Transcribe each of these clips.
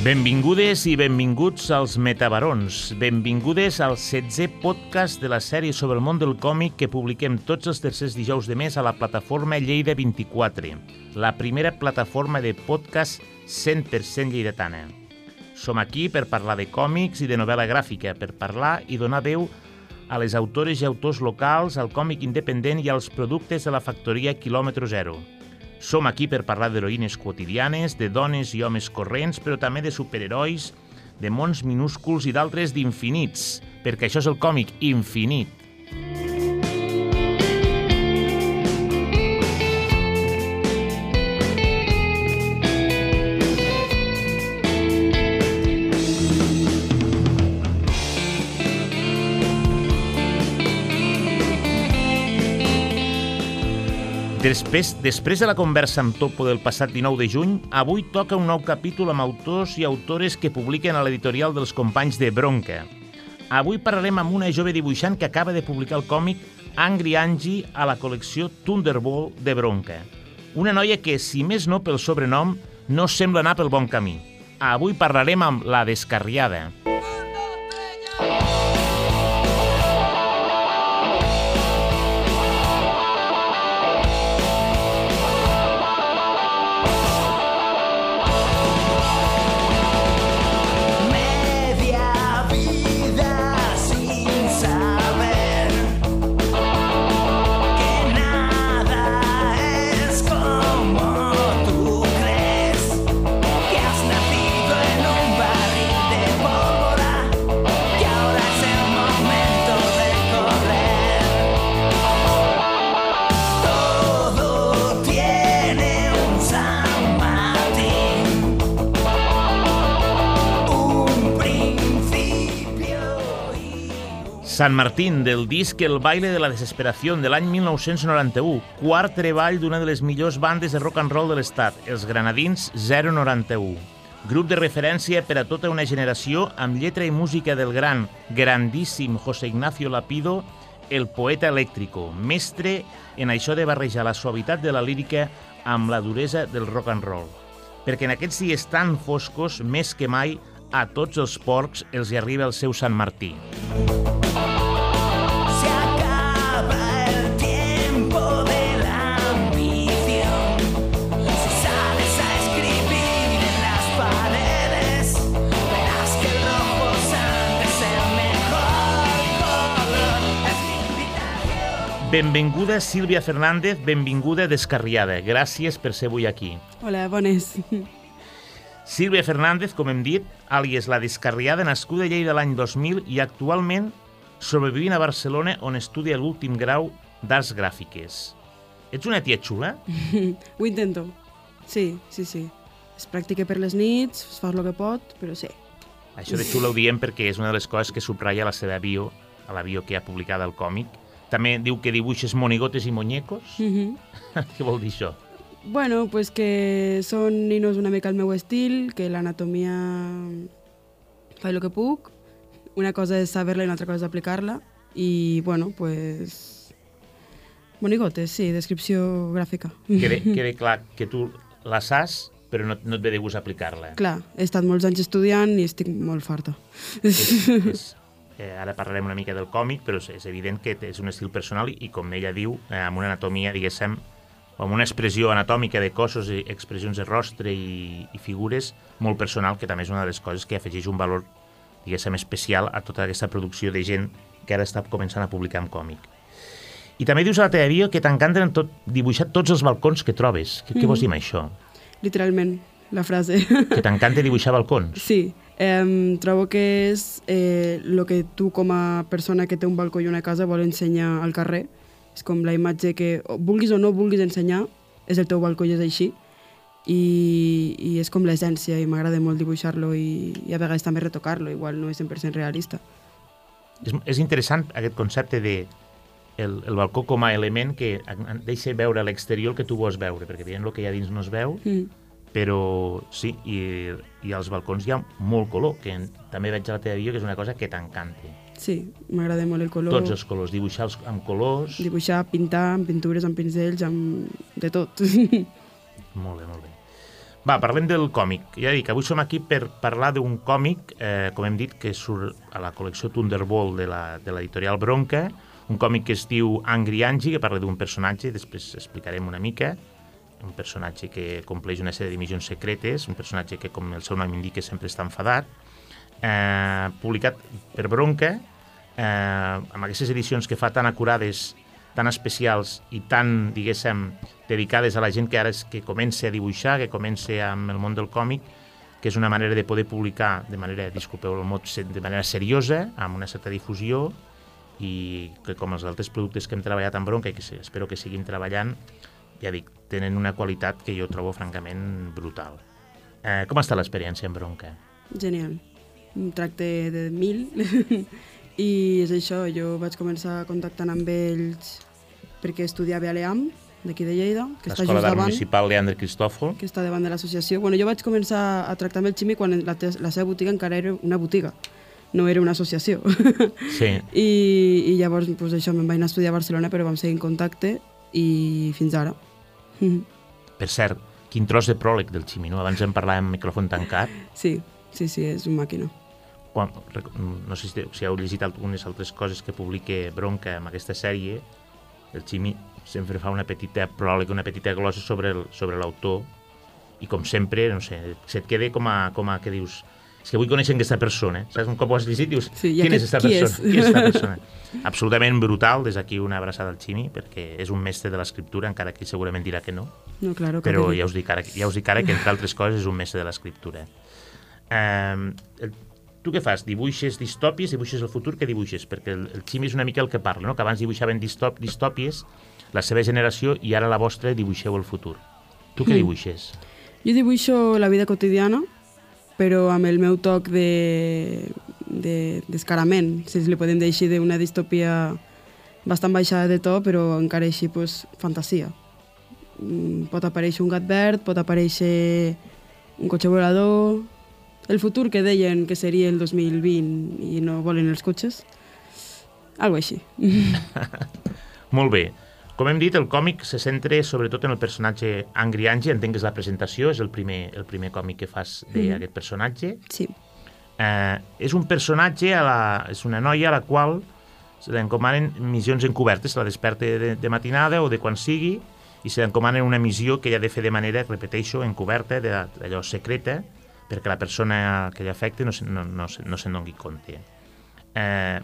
Benvingudes i benvinguts als Metabarons. Benvingudes al 16è podcast de la sèrie sobre el món del còmic que publiquem tots els tercers dijous de mes a la plataforma Lleida 24, la primera plataforma de podcast 100% lleidatana. Som aquí per parlar de còmics i de novel·la gràfica, per parlar i donar veu a les autores i autors locals, al còmic independent i als productes de la factoria Kilòmetre Zero. Som aquí per parlar d'heroïnes quotidianes, de dones i homes corrents, però també de superherois, de mons minúsculs i d'altres d'infinits, perquè això és el còmic infinit. Després, després de la conversa amb Topo del passat 19 de juny, avui toca un nou capítol amb autors i autores que publiquen a l'editorial dels companys de Bronca. Avui parlarem amb una jove dibuixant que acaba de publicar el còmic Angry Angie a la col·lecció Thunderbolt de Bronca. Una noia que, si més no pel sobrenom, no sembla anar pel bon camí. Avui parlarem amb La Descarriada. Media Sant Martín, del disc El baile de la desesperació de l'any 1991, quart treball d'una de les millors bandes de rock and roll de l'estat, els Granadins 091. Grup de referència per a tota una generació amb lletra i música del gran, grandíssim José Ignacio Lapido, el poeta elèctrico, mestre en això de barrejar la suavitat de la lírica amb la duresa del rock and roll. Perquè en aquests dies tan foscos, més que mai, a tots els porcs els hi arriba el seu Sant Martí. se acaba el tiempo de la ambición. Si sales a escribir en las paredes, verás que el rojo sangre es el mejor color. Es mi invitación. Benvinguda Sílvia Fernández, benvinguda Descarriada. Gràcies per ser avui aquí. Hola, bones. Sílvia Fernández, com hem dit, àlies la Descarriada, nascuda a Lleida l'any 2000 i actualment sobrevivint a Barcelona on estudia l'últim grau d'Arts Gràfiques. Ets una tia xula? Ho intento. Sí, sí, sí. Es practica per les nits, es fa el que pot, però sí. Això de xula ho diem perquè és una de les coses que subratlla la seva bio, a la bio que ha publicada el còmic. També diu que dibuixes monigotes i muñecos. Mhm. Què vol dir això? Bueno, pues que són ninos una mica el meu estil, que l'anatomia fa el que puc. Una cosa és saber-la i una altra cosa és aplicar-la. I, bueno, pues... Monigotes, sí, descripció gràfica. Quede, quede clar que tu la saps, però no, no et ve de gust aplicar-la. Clar, he estat molts anys estudiant i estic molt farta. és, és, eh, ara parlarem una mica del còmic, però és, és evident que és un estil personal i, i com ella diu, eh, amb una anatomia, diguéssim, o amb una expressió anatòmica de cossos i expressions de rostre i, i figures molt personal, que també és una de les coses que afegeix un valor, diguéssim, especial a tota aquesta producció de gent que ara està començant a publicar en còmic. I també dius a la teva bio que t'encanten tot, dibuixar tots els balcons que trobes. Què, què vols dir amb això? Literalment, la frase. Que t'encanta dibuixar balcons? Sí, eh, trobo que és eh, el que tu com a persona que té un balcó i una casa vol ensenyar al carrer. És com la imatge que, vulguis o no vulguis ensenyar, és el teu balcó i és així. I, i és com l'essència i m'agrada molt dibuixar-lo i, i a vegades també retocar-lo, igual no és 100% realista. És, és interessant aquest concepte de el, el balcó com a element que deixa veure a l'exterior el que tu vols veure, perquè evident el que hi ha dins no es veu, Mm. però sí, i, i als balcons hi ha molt color, que en, també veig a la teva bio que és una cosa que t'encanta. Sí, m'agrada molt el color. Tots els colors, dibuixar els, amb colors... Dibuixar, pintar, amb pintures, amb pinzells, amb... de tot. Molt bé, molt bé. Va, parlem del còmic. Ja dic, avui som aquí per parlar d'un còmic, eh, com hem dit, que surt a la col·lecció Thunderbolt de l'editorial Bronca, un còmic que es diu Angry Angie, que parla d'un personatge, després explicarem una mica, un personatge que compleix una sèrie de missions secretes, un personatge que, com el seu nom indica, sempre està enfadat, eh, publicat per Bronca, eh, amb aquestes edicions que fa tan acurades, tan especials i tan, diguéssim, dedicades a la gent que ara és que comença a dibuixar, que comença amb el món del còmic, que és una manera de poder publicar de manera, disculpeu el mot, de manera seriosa, amb una certa difusió, i que com els altres productes que hem treballat amb Bronca i que espero que seguim treballant, ja dic, tenen una qualitat que jo trobo francament brutal. Eh, com està l'experiència amb Bronca? Genial. Un tracte de mil. I és això, jo vaig començar contactant amb ells perquè estudiava a l'EAM, d'aquí de Lleida, que està just davant, Municipal Leandre Cristòfol. que està davant de l'associació. Bueno, jo vaig començar a tractar amb el Ximi quan la, la seva botiga encara era una botiga, no era una associació. Sí. I, I llavors, pues, això, me'n vaig anar a estudiar a Barcelona, però vam seguir en contacte i fins ara. Per cert, quin tros de pròleg del Ximi, no? Abans en parlàvem amb micròfon tancat. Sí, sí, sí, és un màquina. Quan, no sé si, si heu llegit algunes altres coses que publica Bronca amb aquesta sèrie, el Ximi sempre fa una petita pròleg, una petita glossa sobre el- sobre l'autor i com sempre, no sé, se't queda com a, com a que dius és que vull conèixer aquesta persona, saps? Un cop ho has llegit dius, Sí, quina és aquest aquesta qui persona? és? Qui és aquesta persona? Absolutament brutal, des d'aquí una abraçada al Ximi, perquè és un mestre de l'escriptura, encara que segurament dirà que no, No, claro, que però ja us dic ara, ja us dic ara que, entre altres coses, és un mestre de l'escriptura. Um, el, tu què fas? Dibuixes distòpies, dibuixes el futur, què dibuixes? Perquè el, el Ximi és una mica el que parla, no? que abans dibuixaven distòp, distòpies, la seva generació, i ara la vostra dibuixeu el futur. Tu què Mm. dibuixes? Jo dibuixo la vida quotidiana, però amb el meu toc de de- d'escarament, si li podem així, d'una distopia bastant baixada de to, però encara així pues, fantasia. Mm, Pot aparèixer un gat verd, pot aparèixer un cotxe volador, el futur que deien que seria el 2020 i no volen els cotxes, algo així. Molt bé. Com hem dit, el còmic se centra sobretot en el personatge Angry Angie, entenc que és la presentació, és el primer, el primer còmic que fas d'aquest personatge. Sí. Eh, és un personatge, a la, és una noia a la qual se li encomanen missions encobertes, la desperta de, de matinada o de quan sigui, i se li encomanen una missió que ella ha de fer de manera, repeteixo, encoberta, de- d'allò secreta, perquè la persona que li afecta no, no, no, no se'n doni compte. Eh,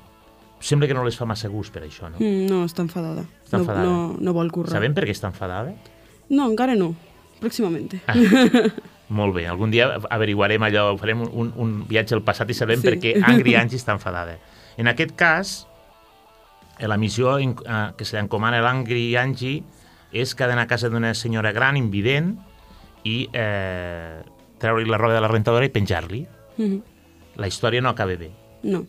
sembla que no les fa massa gust per això, no? Mm, No, està enfadada. Està no, enfadada. No, no vol currar. Sabem per què està enfadada? No, encara no. Pròximament. Ah, molt bé, algun dia averiguarem allò, farem un, un, viatge al passat i sabrem Sí. per què Angry Angie està enfadada. En aquest cas, eh, la missió eh, que se li encomana l'Angry Angie és que ha d'anar a casa d'una senyora gran, invident, i eh, treure-li la roba de la rentadora i penjar-li. Mhm. La història no acaba bé. No.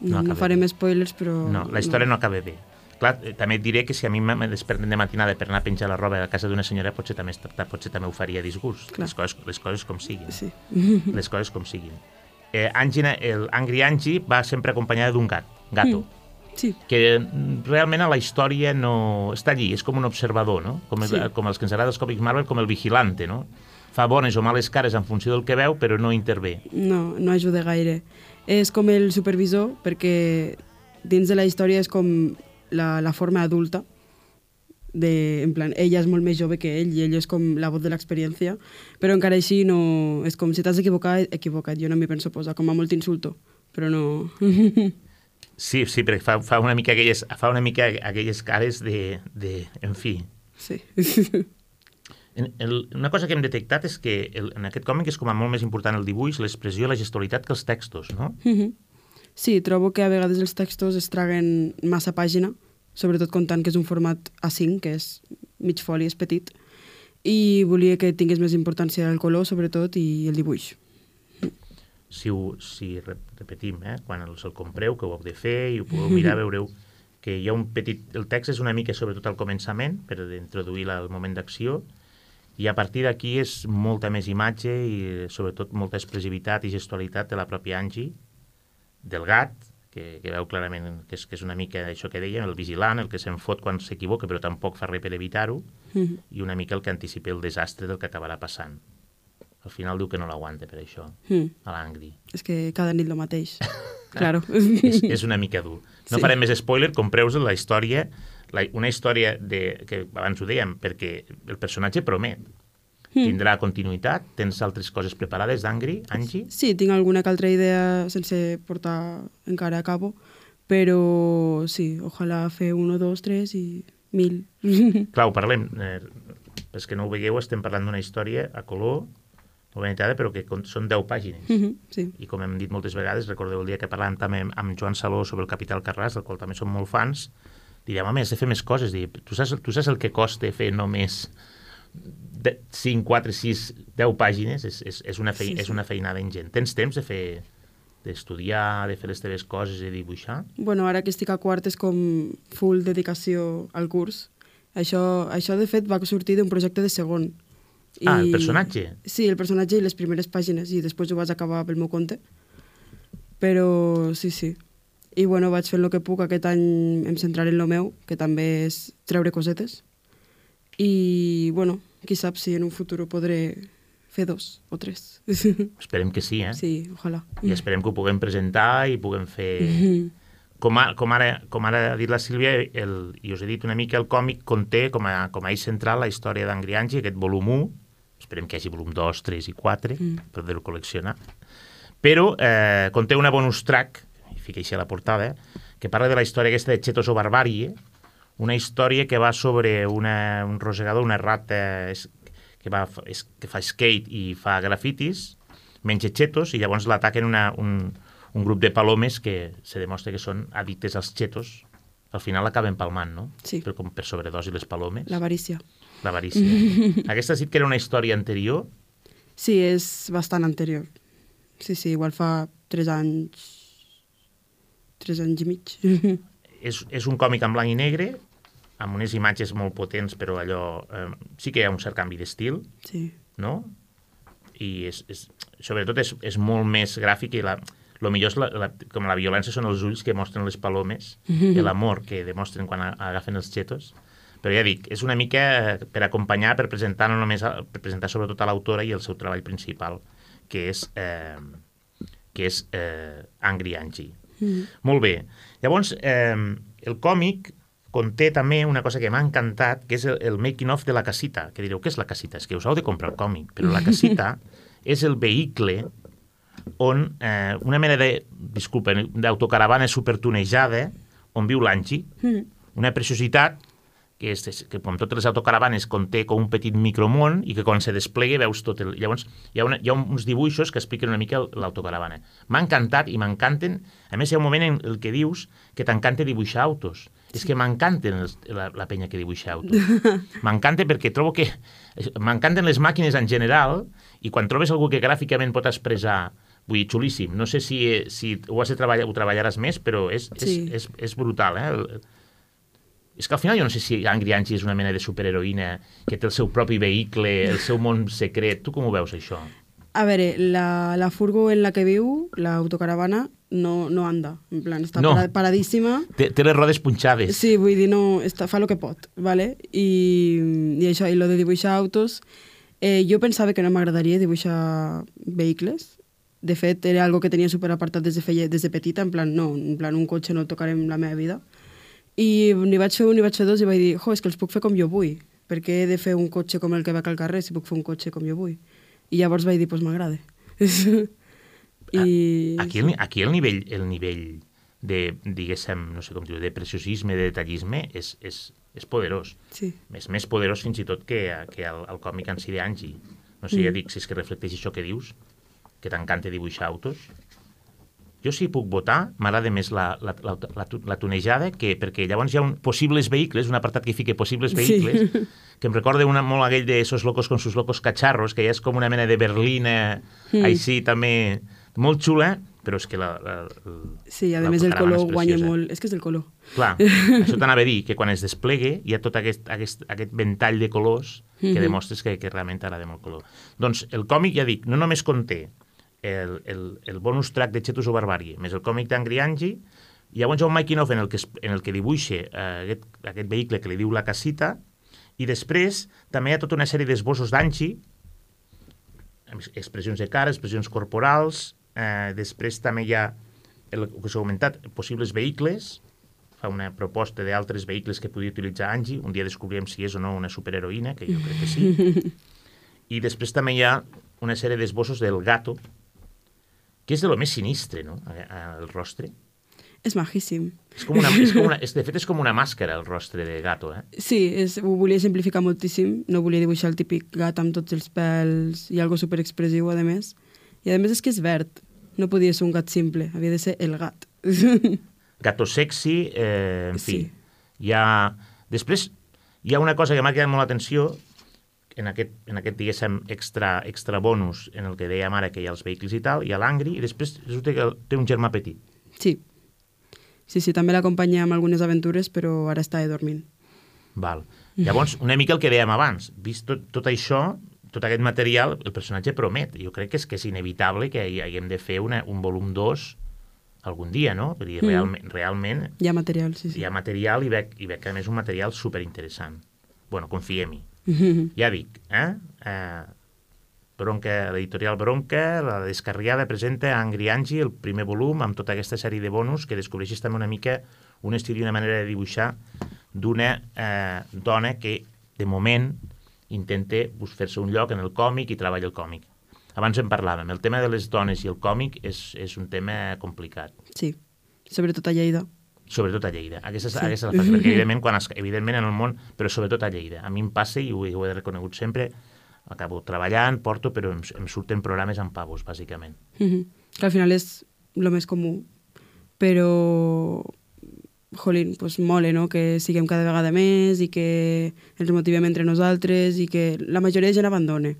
No No, no, farem spoilers, però... No, la història no acaba bé. Clar, eh, també et diré que si a mi me desperten de matinada per anar a penjar la roba a casa d'una senyora, potser també, potser també ho faria disgust. Clar. Les coses, les coses com siguin. Sí. les coses com siguin. Eh, Angina, el Angry Angie va sempre acompanyada d'un gat, gato, mm. Sí, que mm, realment a la història no... està allí, és com un observador, no? Com, el, Sí. com els que ens agrada els còmics Marvel, com el vigilante, no? Fa bones o males cares en funció del que veu, però no intervé. no, no ajuda gaire. És com el supervisor, perquè dins de la història és com la, la forma adulta, de, en plan, ella és molt més jove que ell i ell és com la voz de l'experiència, però encara així no... És com si t'has equivocat, equivocat. Jo no m'hi penso posar, com a molt insulto, però no... Sí, sí, perquè fa, fa una mica aquelles, fa una mica aquelles cares de, de en fi. sí. En, el, una cosa que hem detectat és que el, en aquest còmic és com a molt més important el dibuix, l'expressió i la gestualitat que els textos, no? Mhm. Sí, trobo que a vegades els textos es traguen massa pàgina, sobretot comptant que és un format A5, que és mig foli, és petit, i volia que tingués més importància el color, sobretot, i el dibuix. si, ho, si re- repetim, eh, quan els el compreu, que ho heu de fer i ho podeu mirar, veureu que hi ha un petit... El text és una mica sobretot al començament, per introduir el moment d'acció, i a partir d'aquí és molta més imatge i sobretot molta expressivitat i gestualitat de la pròpia Angie, del gat, que, que veu clarament que és, que és una mica això que dèiem, el vigilant, el que se'n fot quan s'equivoca, però tampoc fa res per evitar-ho, Mhm. i una mica el que anticipa el desastre del que acabarà passant. Al final diu que no l'aguanta per això, Mm. a l'Angry. És que cada nit lo mateix. claro. és, és una mica dur. No Sí. farem més spoiler, compreu-vos la història, la, una història de, que abans ho dèiem, perquè el personatge promet. Mm. Tindrà continuïtat? Tens altres coses preparades d'Angry, Angie? Sí, tinc alguna que altra idea sense portar encara a cabo, però sí, ojalà fer un o dos, tres i mil. Clar, ho parlem. Eh, és que no ho veieu, estem parlant d'una història a color, editada, però que són 10 pàgines. Mhm, sí. I com hem dit moltes vegades, recordeu el dia que parlàvem també amb- amb Joan Saló sobre el Capital Carràs, del qual també som molt fans, diríem, home, has de fer més coses. Dir, tu, saps, tu saps el que costa fer només de 5, 4, 6, 10 pàgines? És, és, és, una, fei, Sí, sí. és una feinada ingent. Tens temps de fer d'estudiar, de fer les teves coses i de dibuixar? Bueno, ara que estic a quart és com full dedicació al curs. Això, això de fet, va sortir d'un projecte de segon. Ah, el personatge? Sí, el personatge i les primeres pàgines, i després ho vaig acabar pel meu compte. Però sí, sí. I bueno, vaig fent el que puc. Aquest any em centraré en lo meu, que també és treure cosetes. I, bueno, qui sap si en un futur podré fer dos o tres. Esperem que sí, eh? Sí, ojalà. I esperem que ho puguem presentar i puguem fer... Mhm. Com, a, com, ara, com ara ha dit la Sílvia, el, i us he dit una mica, el còmic conté com a, com a eix central la història d'Angriangi, aquest volum 1, esperem que hi hagi volum 2, 3 i 4, mm. per poder-ho col·leccionar, però eh, conté una bonus track, fica així a la portada, que parla de la història aquesta de Chetos o Barbàrie, una història que va sobre una, un rosegador, una rata es, que, va, es, que fa skate i fa grafitis, menja chetos i llavors l'ataquen un, un grup de palomes que se demostra que són addictes als chetos. Al final acaben palmant, no? Sí. Per, com per sobredosi les palomes. L'avarícia. L'avarícia. Aquesta dit que era una història anterior. Sí, és bastant anterior. Sí, sí, igual fa tres anys... Tres anys i mig. És, és un còmic en blanc i negre, amb unes imatges molt potents, però allò... Eh, sí que hi ha un cert canvi d'estil, sí. no? I és, és, sobretot és, és molt més gràfic i la, lo millor és la, la, com la violència són els ulls que mostren les palomes i l'amor que demostren quan agafen els xetos. Però ja dic, és una mica eh, per acompanyar, per presentar no només, a, per presentar sobretot a l'autora i el seu treball principal, que és, eh, que és eh, Angry Angie. Mm. Molt bé. Llavors, eh, el còmic conté també una cosa que m'ha encantat, que és el, el making-of de la casita. Que direu, què és la casita? És que us heu de comprar el còmic. Però la casita és el vehicle on eh, una mena de, disculpa, d'autocaravana supertunejada on viu l'Angie, Mm. una preciositat que, és, és- que com totes les autocaravanes conté com un petit micromón i que quan se desplega veus tot el... Llavors hi ha, una, hi ha uns dibuixos que expliquen una mica l'autocaravana. M'ha encantat i m'encanten... A més, hi ha un moment en el que dius que t'encanta dibuixar autos. És que m'encanten la, la penya que dibuixa autos. M'encanta perquè trobo que... M'encanten les màquines en general i quan trobes algú que gràficament pot expressar Vull dir, xulíssim. No sé si, si ho, has de treballar, ho treballaràs més, però és, és, Sí. és, és brutal, eh? És que al final jo no sé si Angry Angie és una mena de superheroïna que té el seu propi vehicle, el seu món secret. Tu com ho veus, això? A veure, la, la furgo en la que viu, l'autocaravana, no, no anda. En plan, està No. para, paradíssima. Té, té les rodes punxades. Sí, vull dir, no, està, fa el que pot, ¿vale? I, i això, i lo de dibuixar autos, eh, jo pensava que no m'agradaria dibuixar vehicles. De fet, era algo que tenia super apartat des de, feia, des de petita, en plan, no, en plan, un cotxe no en la meva vida. I n'hi vaig fer un, n'hi vaig fer dos i vaig dir, jo, és que els puc fer com jo vull. Per què he de fer un cotxe com el que veig al carrer si puc fer un cotxe com jo vull? I llavors vaig dir, doncs pues m'agrada. I... Aquí, el, aquí el nivell, el nivell de, diguéssim, no sé com dir, de preciosisme, de detallisme, és, és, és poderós. Sí. És més poderós fins i tot que, que el, el còmic en si d'Angie. No sé, Mm. ja dic, si és que reflecteix això que dius, que t'encanta dibuixar autos. Jo si puc votar, m'agrada més la, la, la, la, la tunejada, que, perquè llavors hi ha un, possibles vehicles, un apartat que fique possibles Sí. vehicles, que em recorda una, molt aquell de esos locos con sus locos cacharros, que ja és com una mena de berlina, Mm. així també, molt xula, però és que la, la, el, Sí, a més el color guanya molt. És que és el color. Clar, això t'anava a dir, que quan es desplegue hi ha tot aquest, aquest, aquest ventall de colors que Mhm. demostres que, que realment t'agrada molt el color. Doncs el còmic, ja dic, no només conté el, el, el bonus track de Chetos o Barbàrie, més el còmic d'Angry Angie, i llavors hi ha un making of en el que, en el que dibuixa eh, aquest, aquest vehicle que li diu la casita, i després també hi ha tota una sèrie d'esbossos d'Angie, expressions de cara, expressions corporals, eh, després també hi ha el que s'ha comentat, possibles vehicles, fa una proposta d'altres vehicles que podria utilitzar Angie, un dia descobrirem si és o no una superheroïna, que jo crec que sí. I després també hi ha una sèrie d'esbossos del gato, que és de lo més sinistre, no?, el rostre. És majíssim. És com una, és com una, és, de fet, és com una màscara, el rostre de gato, eh? Sí, és, ho volia simplificar moltíssim. No volia dibuixar el típic gat amb tots els pèls i algo superexpressiu, a més. I a més és que és verd. No podia ser un gat simple, havia de ser el gat. Gato sexy, eh, en fi. Sí. Hi ha... Després, hi ha una cosa que m'ha cridat molt l'atenció, en aquest, en aquest diguéssim, extra, extra bonus en el que dèiem ara que hi ha els vehicles i tal, hi ha l'Angri, i després resulta que té un germà petit. sí. Sí, sí, també l'acompanya amb algunes aventures, però ara està dormint. Val. Llavors, una mica el que dèiem abans, vist tot, tot això, tot aquest material, el personatge promet. Jo crec que és que és inevitable que hi haguem de fer una, un volum 2 algun dia, no? Vull dir, Mm. realment, realment Hi ha material, sí, sí. hi ha material i veig, i veig que a més un material superinteressant. bueno, confiem-hi. Ja dic, eh? eh Bronca, l'editorial Bronca, la descarriada presenta a Angry Angie el primer volum amb tota aquesta sèrie de bonus que descobreixes també una mica un estil i una manera de dibuixar d'una eh, dona que, de moment, intenta fer-se un lloc en el còmic i treballa el còmic. Abans en parlàvem, el tema de les dones i el còmic és, és un tema complicat Sí, sobretot a Lleida. Sobretot a Lleida. Aquesta és, Sí. aquesta és la frase, perquè evidentment, quan es, evidentment en el món, però sobretot a Lleida. A mi em passa, i ho, ho he reconegut sempre, acabo treballant, porto, però em, em surten programes amb pavos, bàsicament. Mhm. Que al final és el més comú. Però, jolín, pues mole, no?, que siguem cada vegada més i que ens motivem entre nosaltres i que la majoria de gent abandone.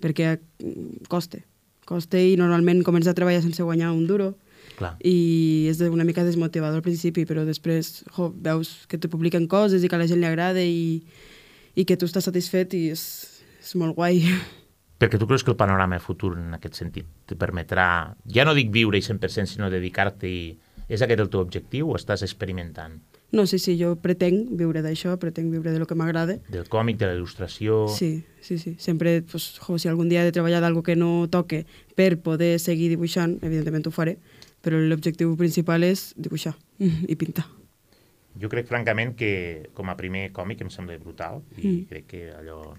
Perquè mm, costa. Costa i normalment comença a treballar sense guanyar un duro Clar. i és una mica desmotivador al principi, però després jo, veus que te publiquen coses i que a la gent li agrada i, i que tu estàs satisfet i és, és molt guai. Perquè tu creus que el panorama futur, en aquest sentit, te permetrà, ja no dic viure-hi 100%, sinó dedicar-t'hi... És aquest el teu objectiu o estàs experimentant? No, sí, sí, jo pretenc viure d'això, pretenc viure de lo que m'agrada. Del còmic, de la il·lustració... Sí, sí, sí. Sempre, pues, jo, si algun dia he de treballar d'algo que no toque per poder seguir dibuixant, evidentment ho faré, però l'objectiu principal és dibuixar i pintar. Jo crec, francament, que com a primer còmic em sembla brutal i Mm. crec que allò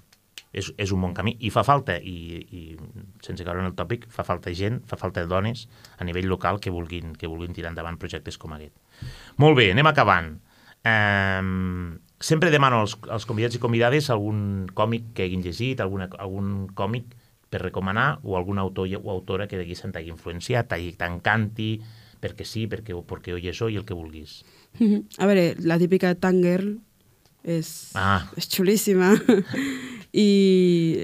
és, és un bon camí. I fa falta, i, i sense caure en el tòpic, fa falta gent, fa falta dones a nivell local que vulguin, que vulguin tirar endavant projectes com aquest. Molt bé, anem acabant. Um, sempre demano als, als convidats i convidades algun còmic que hagin llegit, alguna, algun còmic per recomanar o algun autor o autora que diguessin t'hagi influenciat, t'hagi- t'encanti, perquè sí, perquè, perquè ho llegeixo i el que vulguis. A veure, la típica Tangirl és, Ah. és xulíssima. I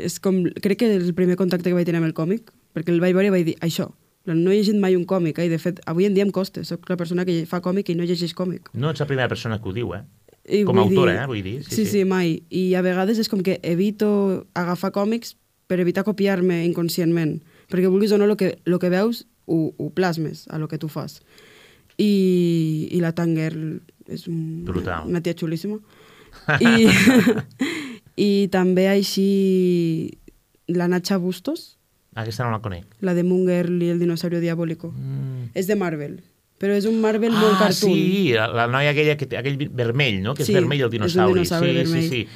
és com, crec que el primer contacte que vaig tenir amb el còmic, perquè el vaig veure i vaig dir, això, no he llegit mai un còmic, eh? i de fet, avui en dia em costa, soc la persona que fa còmic i no llegeix còmic. No ets la primera persona que ho diu, eh? I Com a autora, dir- eh, vull dir, Sí, sí, sí. sí, mai. I a vegades és com que evito agafar còmics per evitar copiar-me inconscientment. Perquè vulguis o no, el que, lo que veus ho, ho plasmes a lo que tu fas. I, i la Tanger és un, Brutal. una tia xulíssima. I, I també així la Nacha Bustos, Ah, Aquesta no la conec. la de Munger i el dinosaurio diabólico. Mm. És de Marvel, però és un Marvel molt Ah, cartoon. sí, la, la noia aquella, que aquell vermell, no? Que Sí, és vermell el és un dinosauri. dinosauri sí, vermell. sí, sí.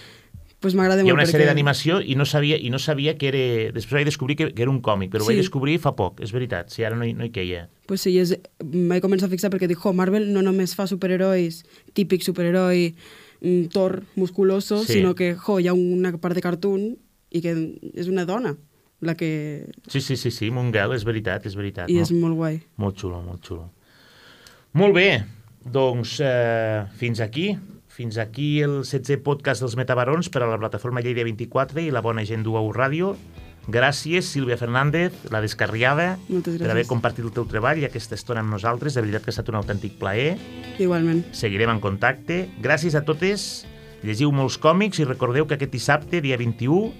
Pues m'agrada Hi ha molt una sèrie perquè- d'animació i no sabia i no sabia que era... Després vaig descobrir que, que era un còmic, però ho vaig Sí. descobrir fa poc, és veritat. Sí, ara no hi, no hi queia. pues sí, és, m'he començat a fixar perquè dic, jo, Marvel no només fa superherois, típic superheroi, mm, Thor musculoso, Sí. sinó que, jo, hi ha una part de cartoon i que és una dona la que... Sí, sí, sí, sí, Mungel, és veritat, és veritat. I molt, és molt guai. molt xulo, molt xulo. Molt bé, doncs eh, fins aquí. Fins aquí el 16è podcast dels Metabarons per a la plataforma Lleida 24 i la bona gent d'UAU Ràdio. Gràcies, Sílvia Fernández, la descarriada, per haver compartit el teu treball i aquesta estona amb nosaltres. De veritat que ha estat un autèntic plaer. Igualment. Seguirem en contacte. Gràcies a totes. Llegiu molts còmics i recordeu que aquest dissabte, dia 21,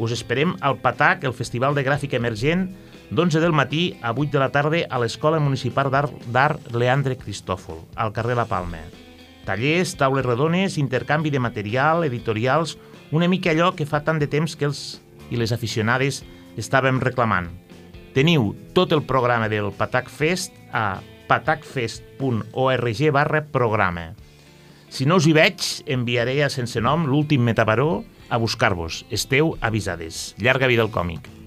us esperem al Patac, el Festival de Gràfica Emergent, d'11 del matí a 8 de la tarda a l'Escola Municipal d'Art Leandre Cristòfol, al carrer La Palma. Tallers, taules rodones, intercanvi de material, editorials, una mica allò que fa tant de temps que els i les aficionades estàvem reclamant. Teniu tot el programa del Patac Fest a patacfest.org barra programa. Si no us hi veig, enviaré a sense nom l'últim metabaró a buscar-vos. Esteu avisades. Llarga vida al còmic.